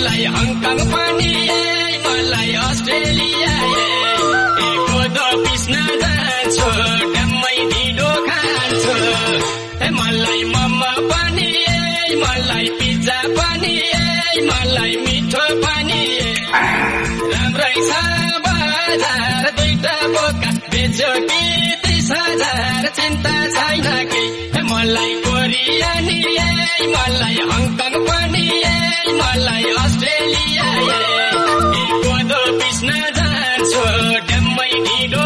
मलाई हङकङ पनि मलाई अस्ट्रेलिया पिस्न जान्छु ढ्याम्मै ढिँडो खान्छु मलाई मम पनि मलाई पिज्जा पनि मलाई मिठो पनि राम्रै छ बजार दुईटा बोका बेच्यो कि हजार चिन्ता छैन कि? मलाई कोरिया नि मलाई हङकङ पनि मलाई अस्ट्रेलिया कोदो पिस्न जान्छु। ढ्याम्मै ढिलो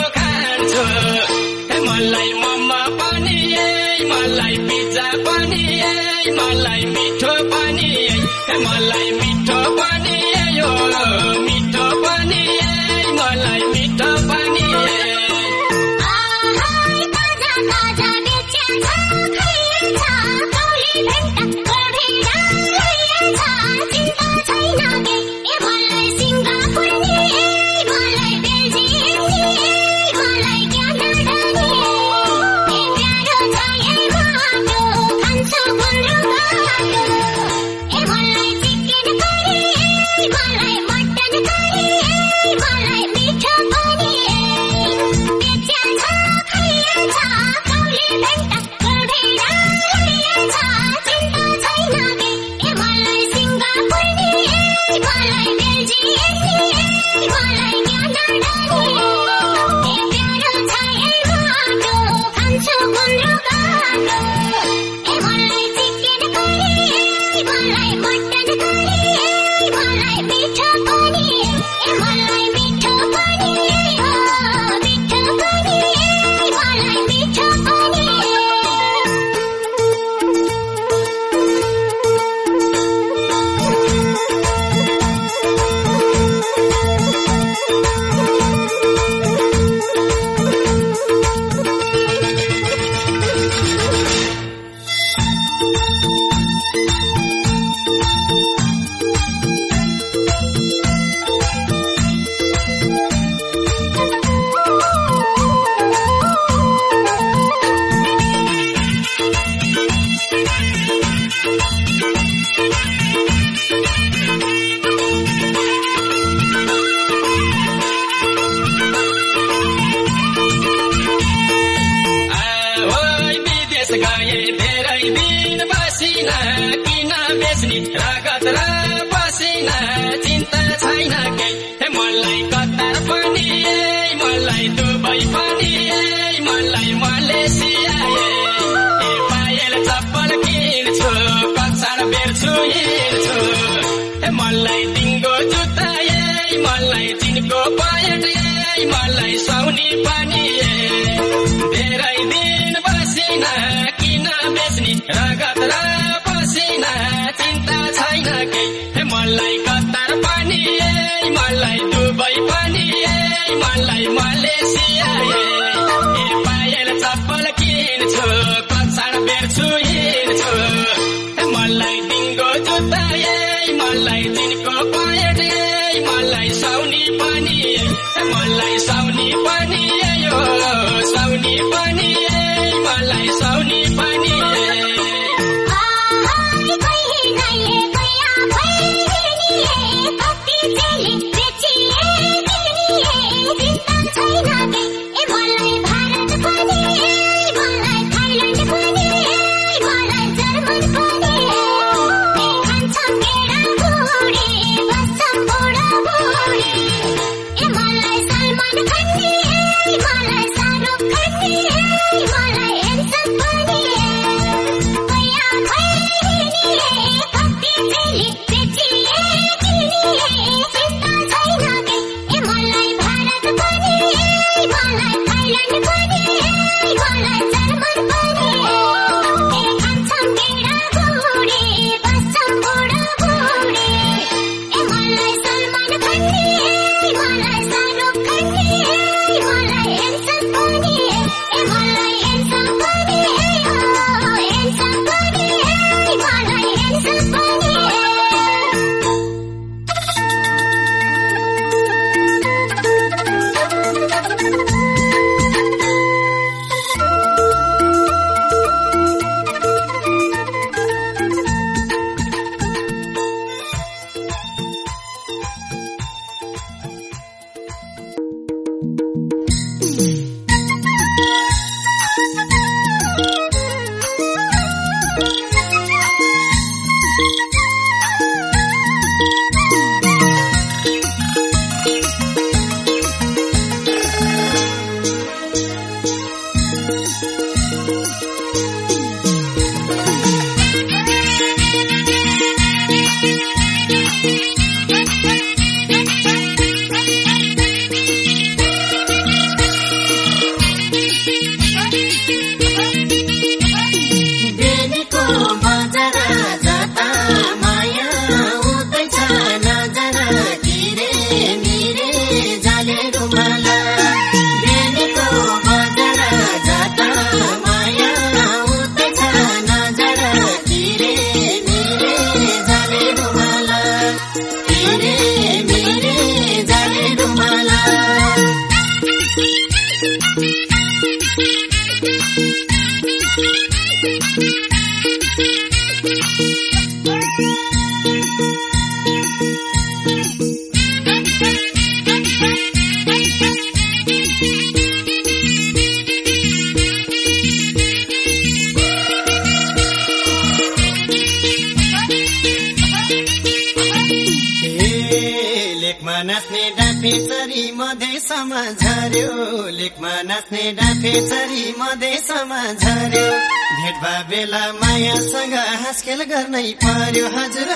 घर नै पर्यो हजुर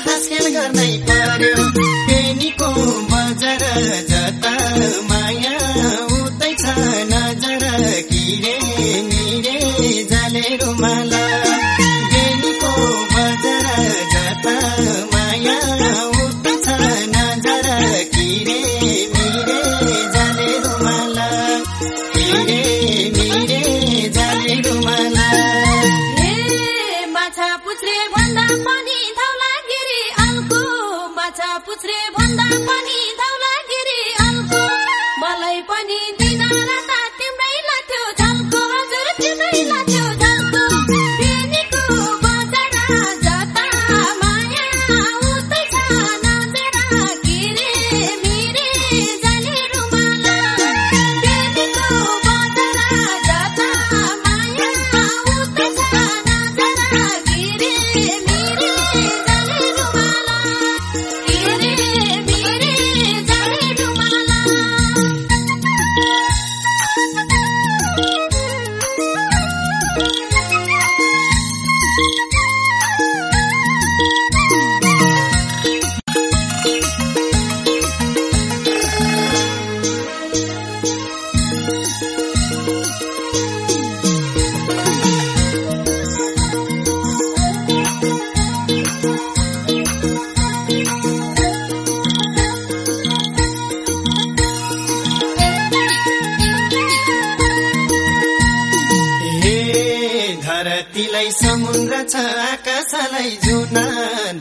धरतीलाई समुद्र छ आकाशलाई जुना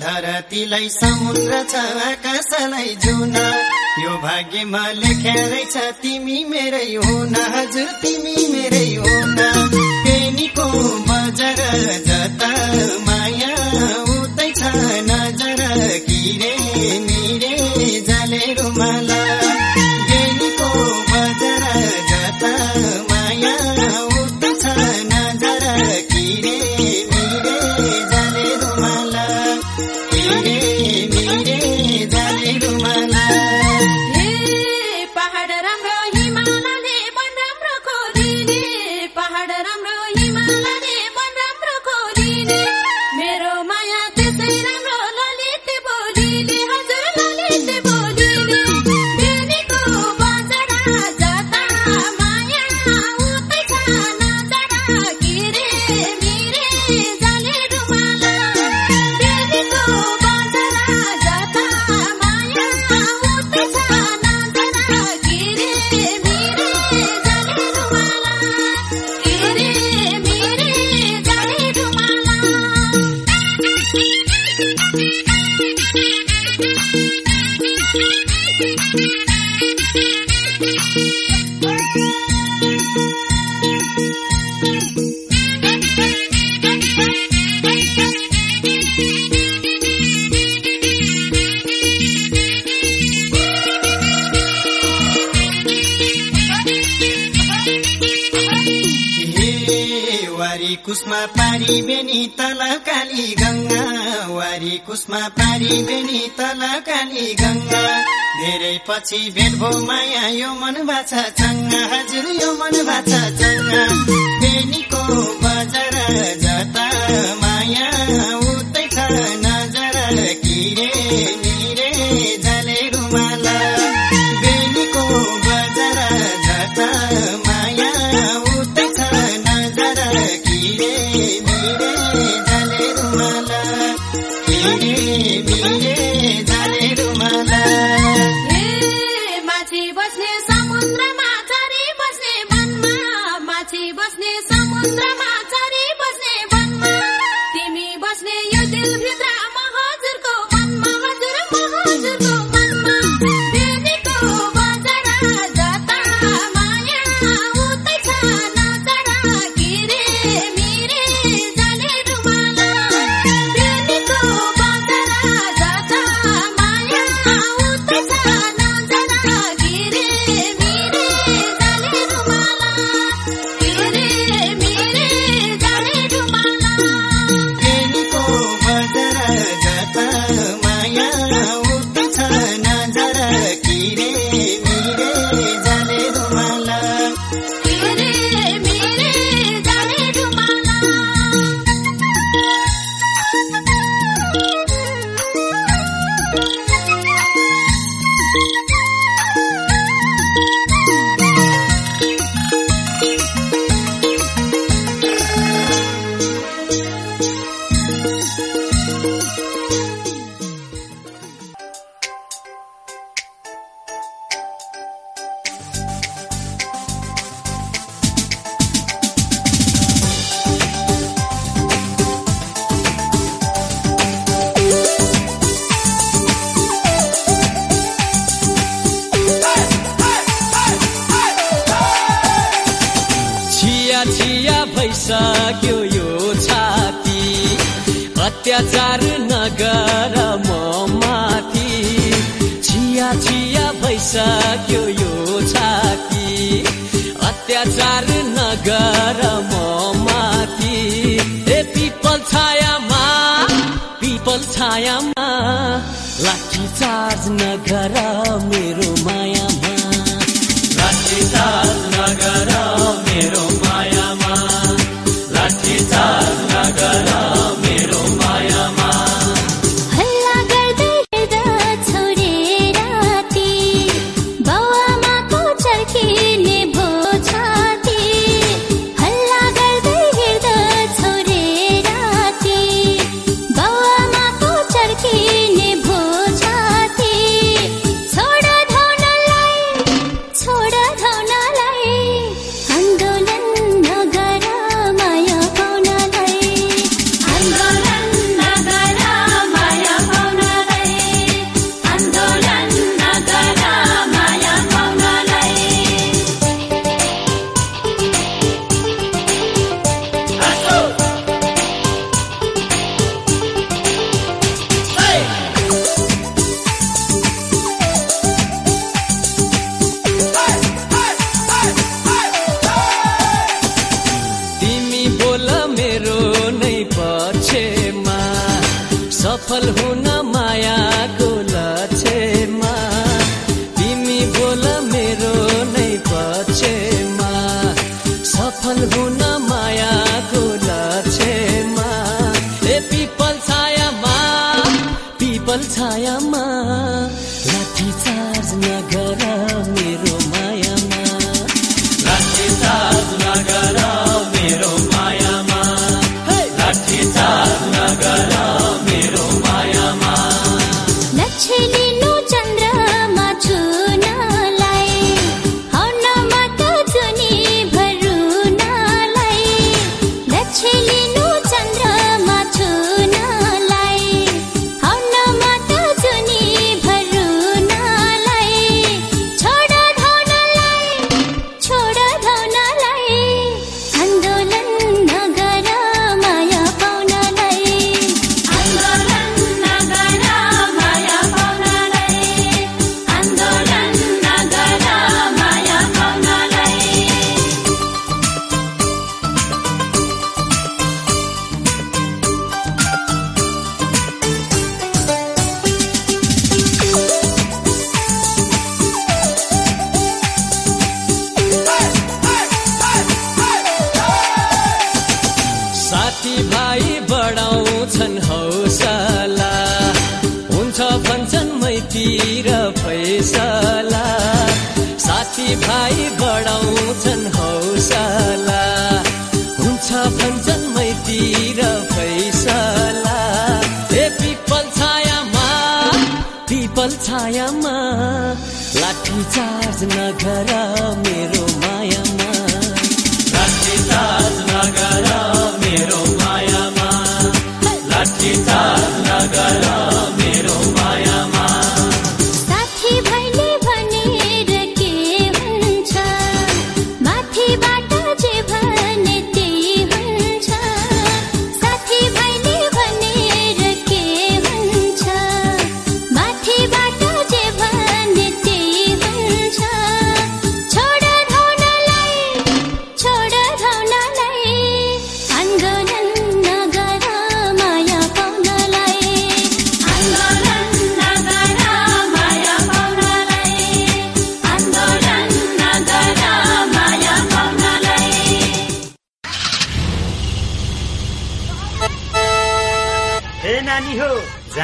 धरतीलाई समुद्र छ आकाशलाई जुना यो भाग्यमा लेख्या रहेछ तिमी मेरै न हजुर तिमी मेरै हो पेनीको बजार जता माया उतै छ नजर किरे निरे जलेर मलाई पछि भेट भयो माया यो मन बाछा चङ्गा हजुर यो मन बाछा चङ्गा सक्यो यो छाती अत्याचार नगर म माथि। छिया छिया भइसक्यो यो छाती अत्याचार नगर म माथि। ए पिपल छायामा पिपल छायामा। लाठी चार्ज नगर मेरो माया।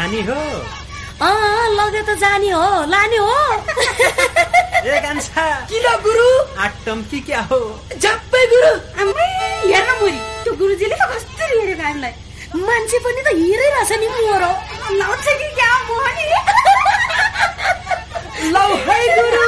जानी हो। लगे त जानी हो लाने हो। ए कान्छा। किन गुरु? आटम्की क्या हो? झप्पै गुरु। हेर्न मुरी। त्यो गुरुजीले त कस्तो हेरेको हामीलाई। मान्छे पनि त हेरिरहेछ नि मोरो लाउँछ कि क्या मोहनी? लौ है गुरु।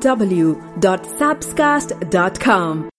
www.sapscast.com.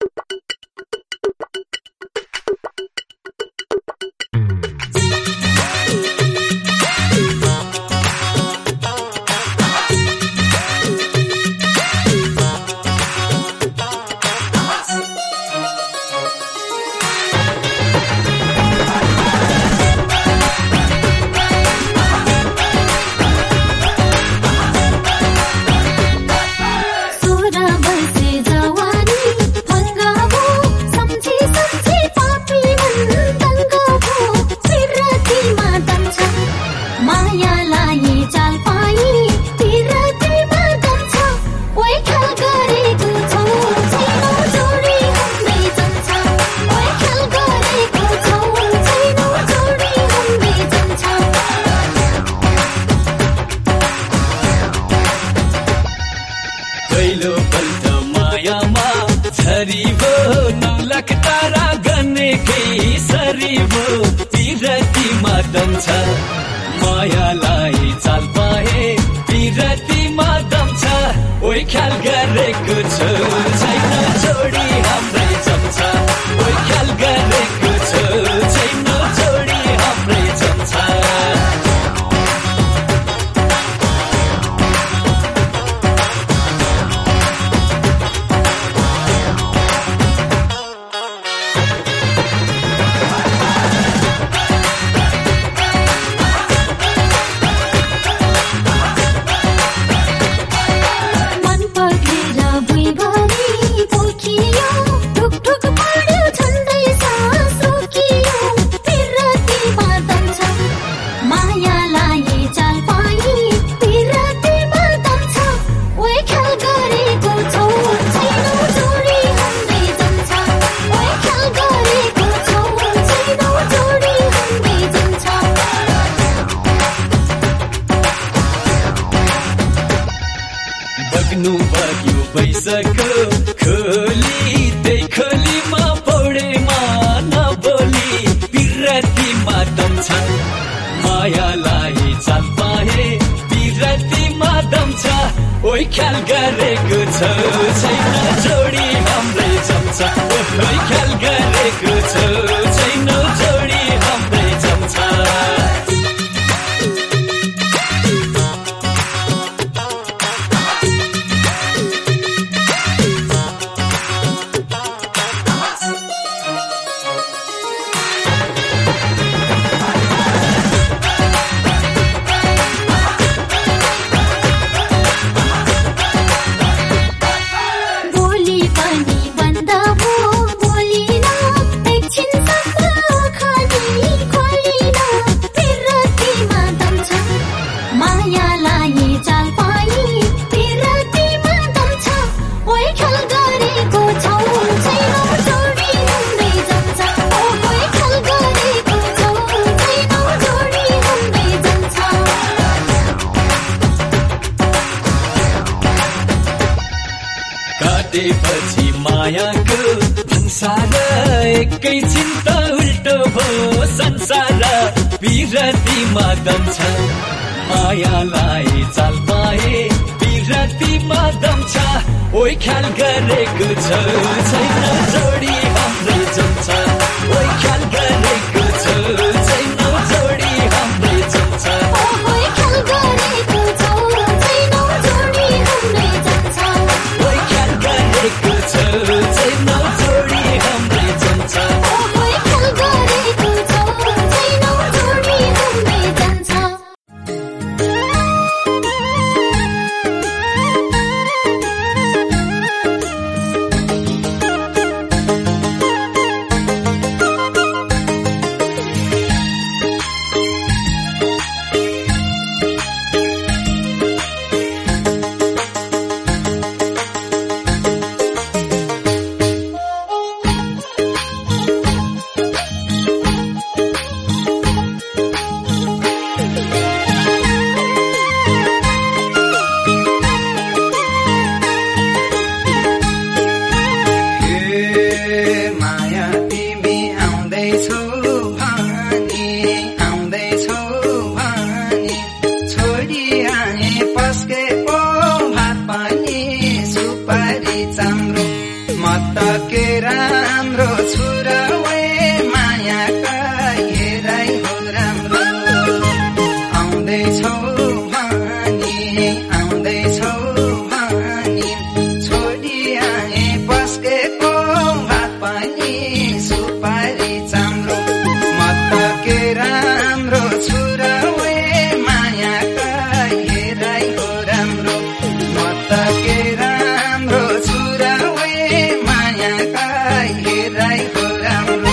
हेराइ हो राम्रो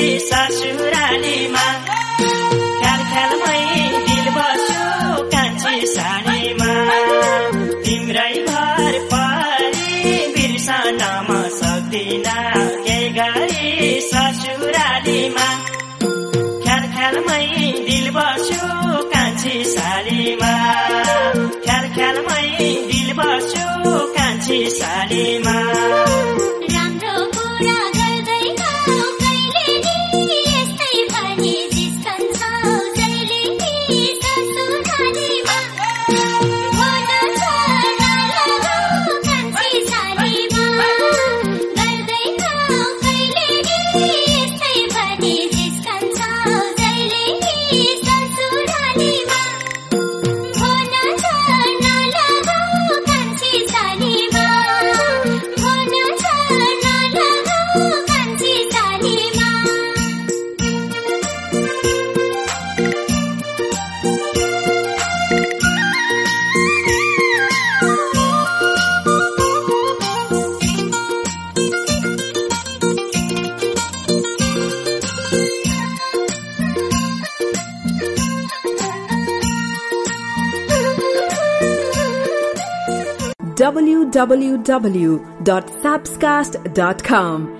久しゅらにまた www.sapscast.com.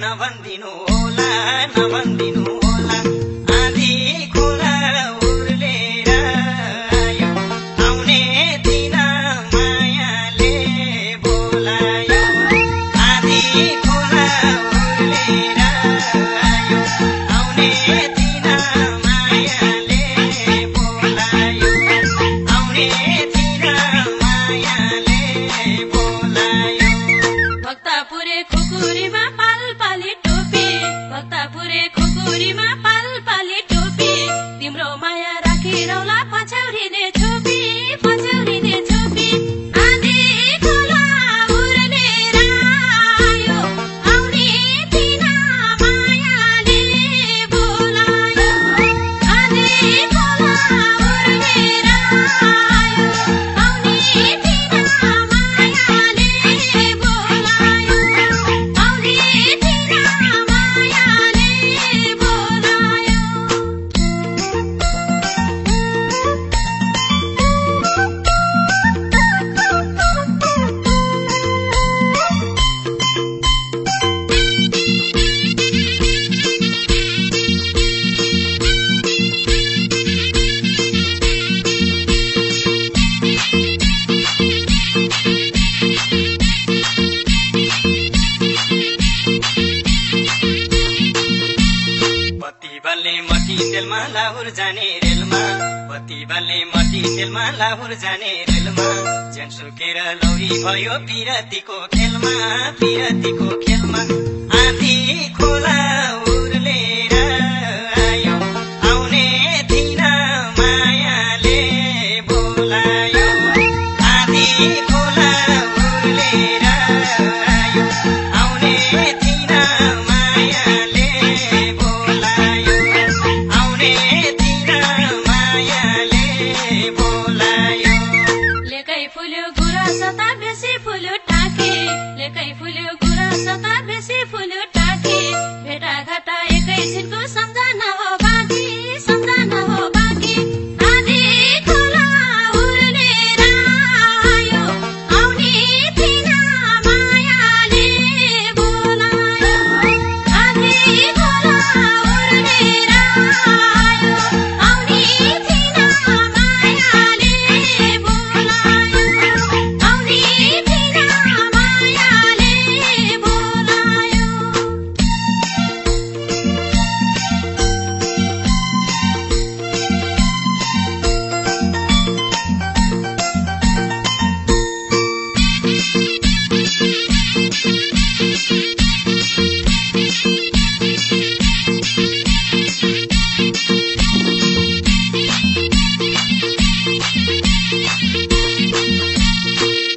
माया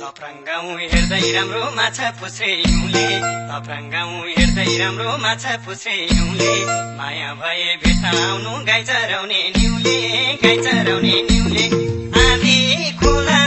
तप्रङ्गाउँ हेर्दै राम्रो माछा पुछे हिउँले तप्रङ्गाउँ हेर्दै राम्रो माछा पुछे हिउँले माया भए भेट आउनु गाई चराउने न्युले गाई चराउने न्युले। आधी खोला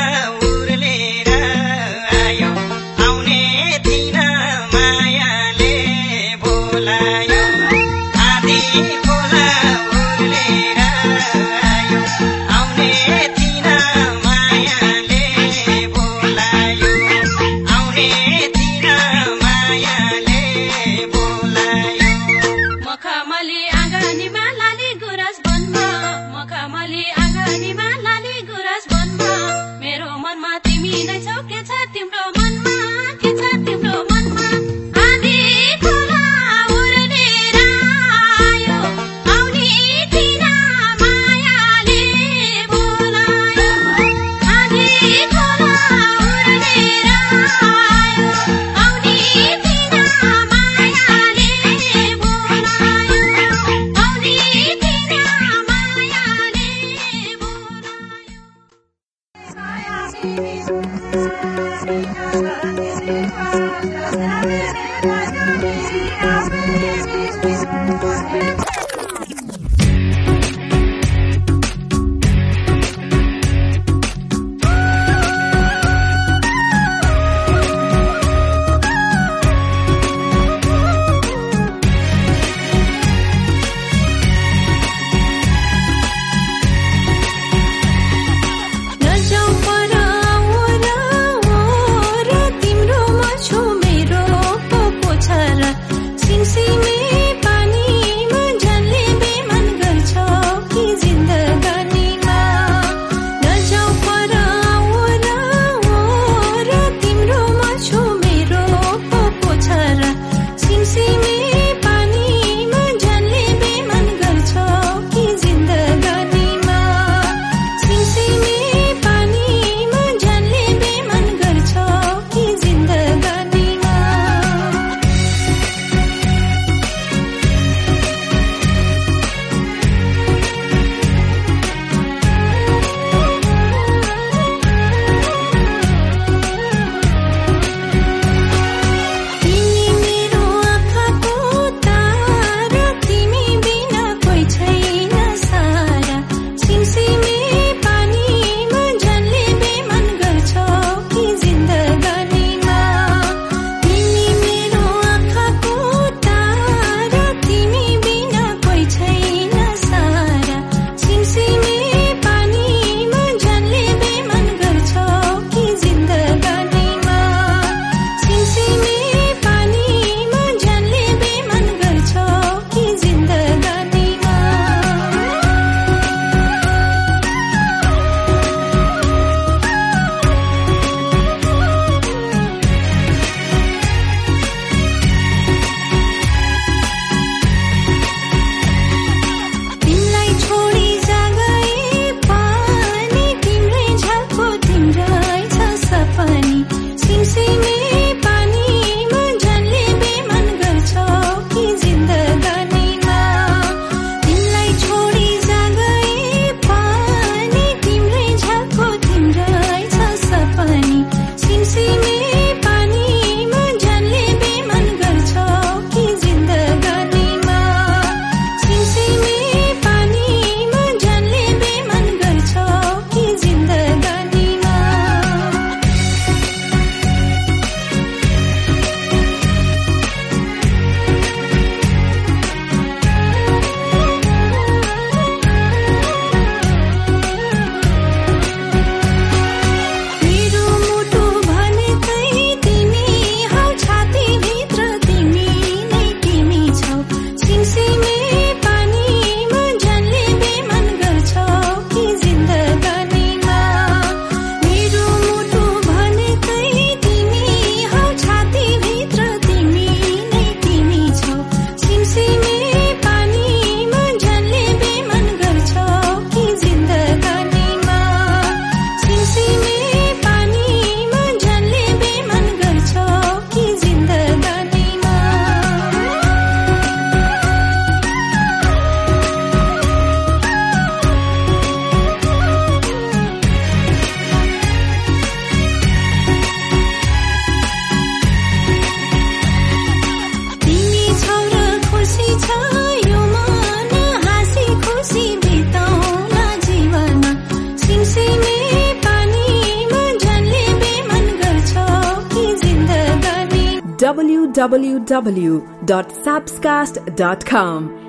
www.sapscast.com.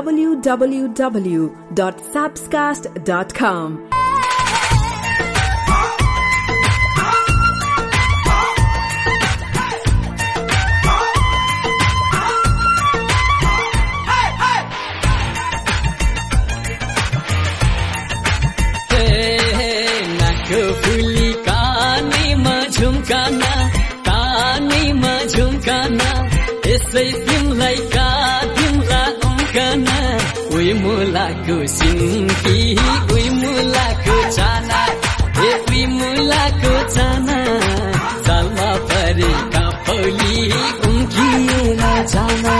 www.sapscast.com. झुम्काना तानीमा झुम्काना यसै तिमलाई मुलाको सिन्की उही मुलाको चाना ए उही मुलाको चाना। चालमा परेका पौली उम्किनु जाना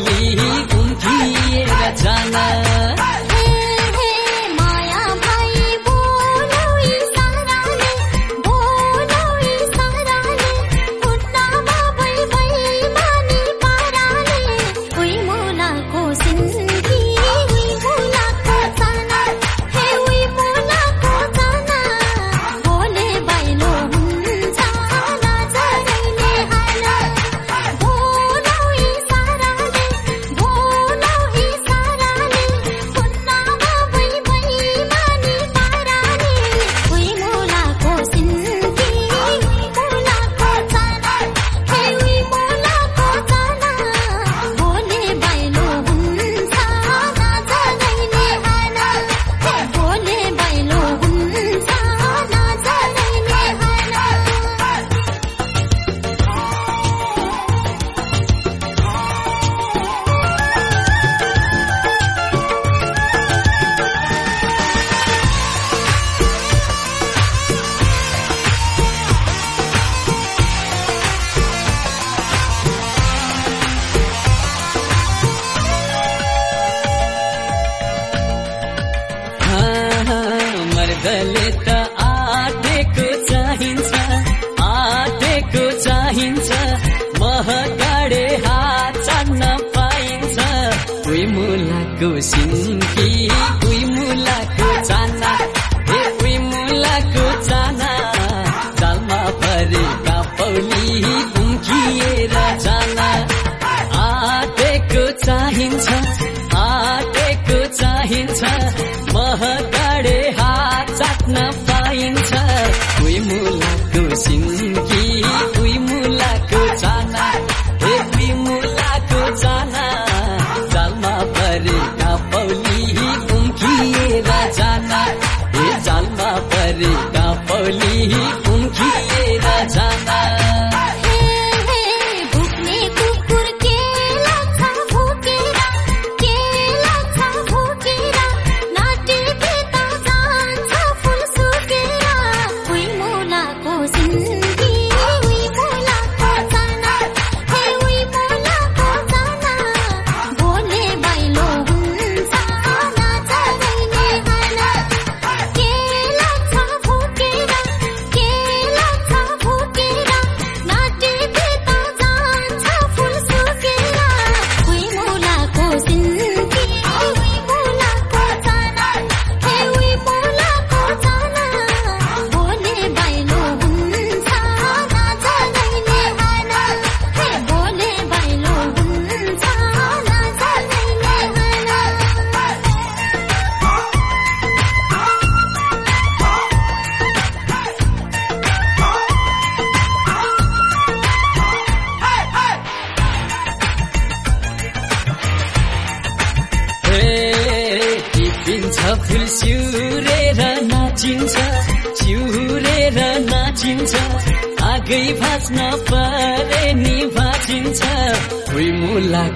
उनकी जान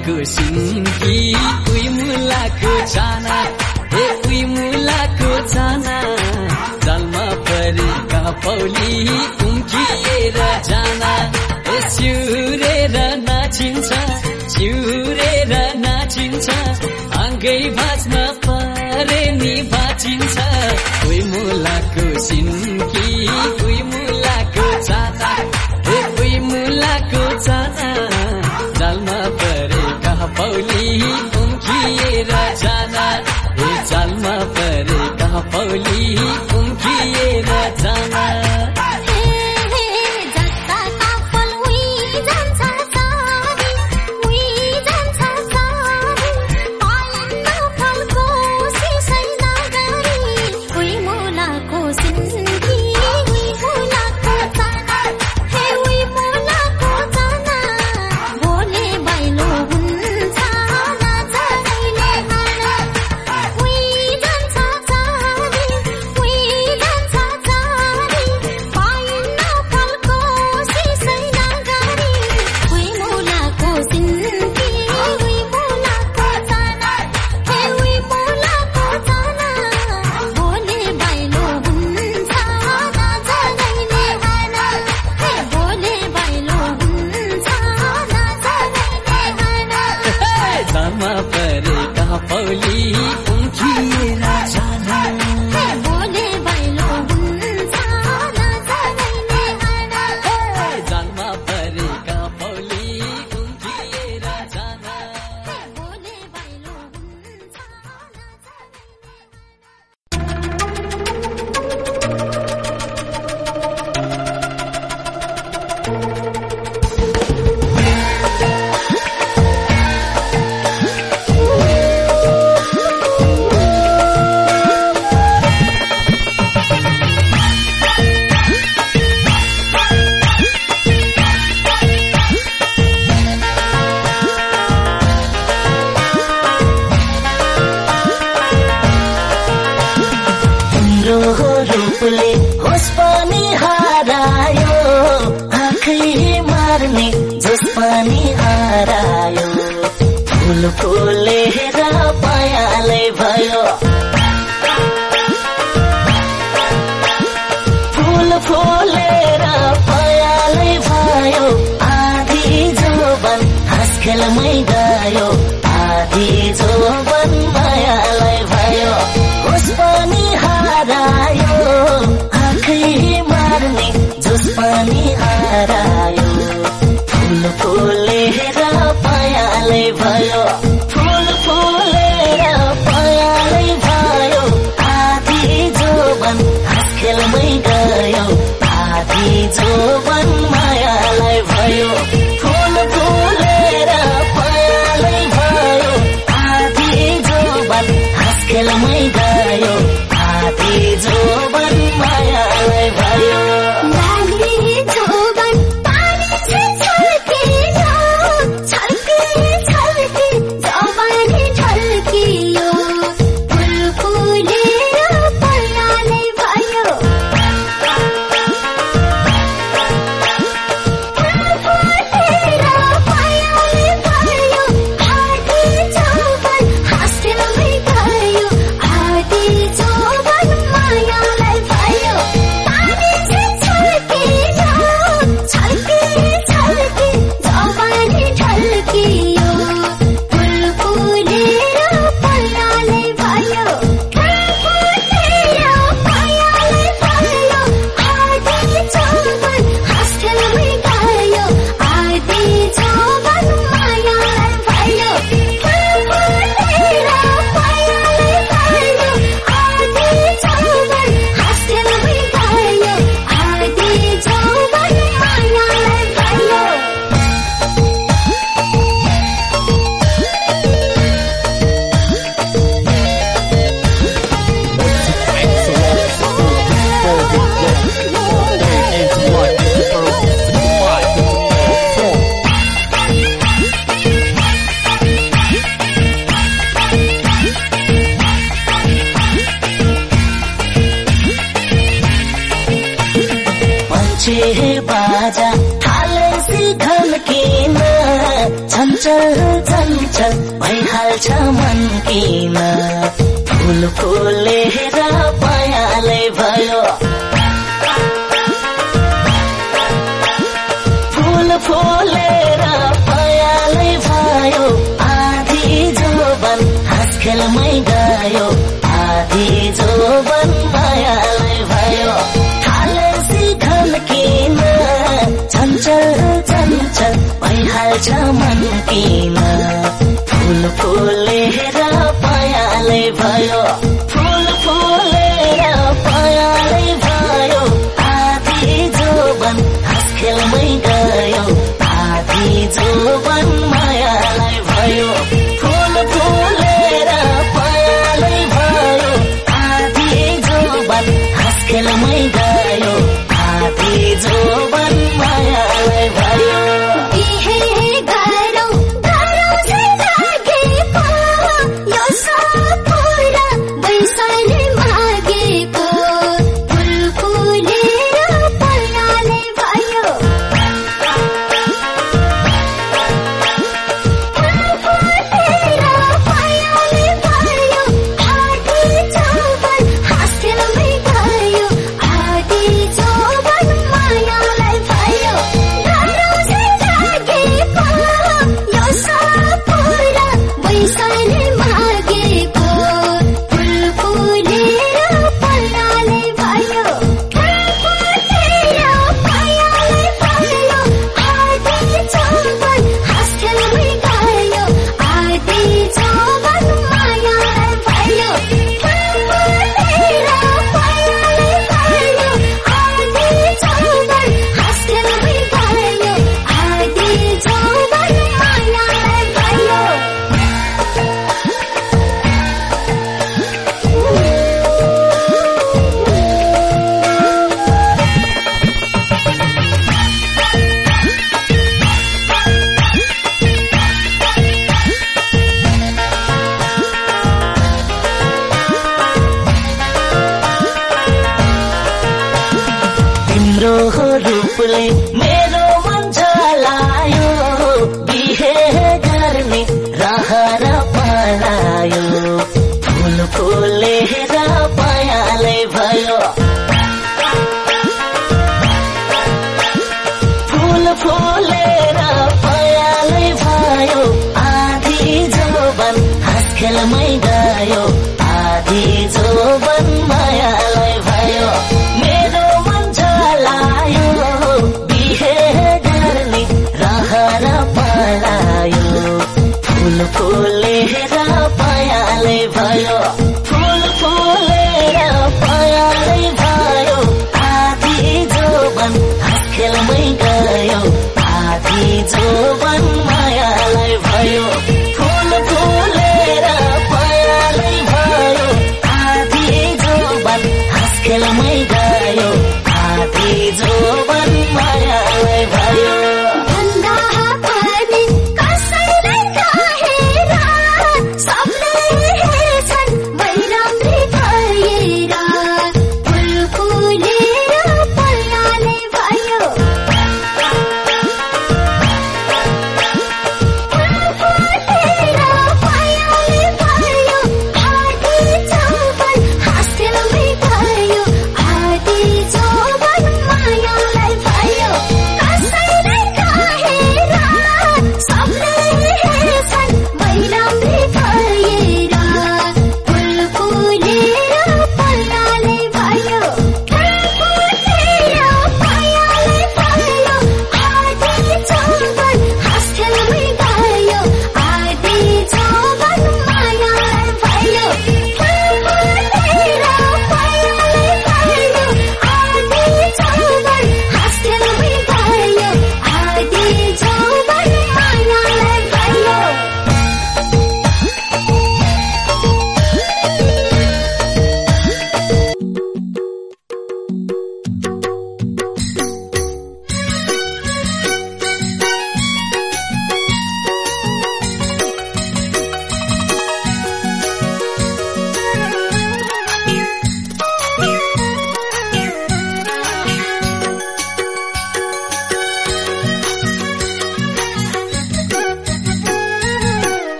मुलाको सिङ्गी उही मुलाको छाना ए उही मुलाको छाना जलमा परेका पौली कुम्किएर जाना ए सिउरेर नाचिन्छ सिउरेर नाचिन्छ आँगै बाँच्न परे नि बाँचिन्छ। कोही मुलाको सिङ्गी उही रचना परे चालमा पौली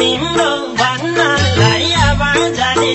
तिम्रो भन्न लैया बाँझली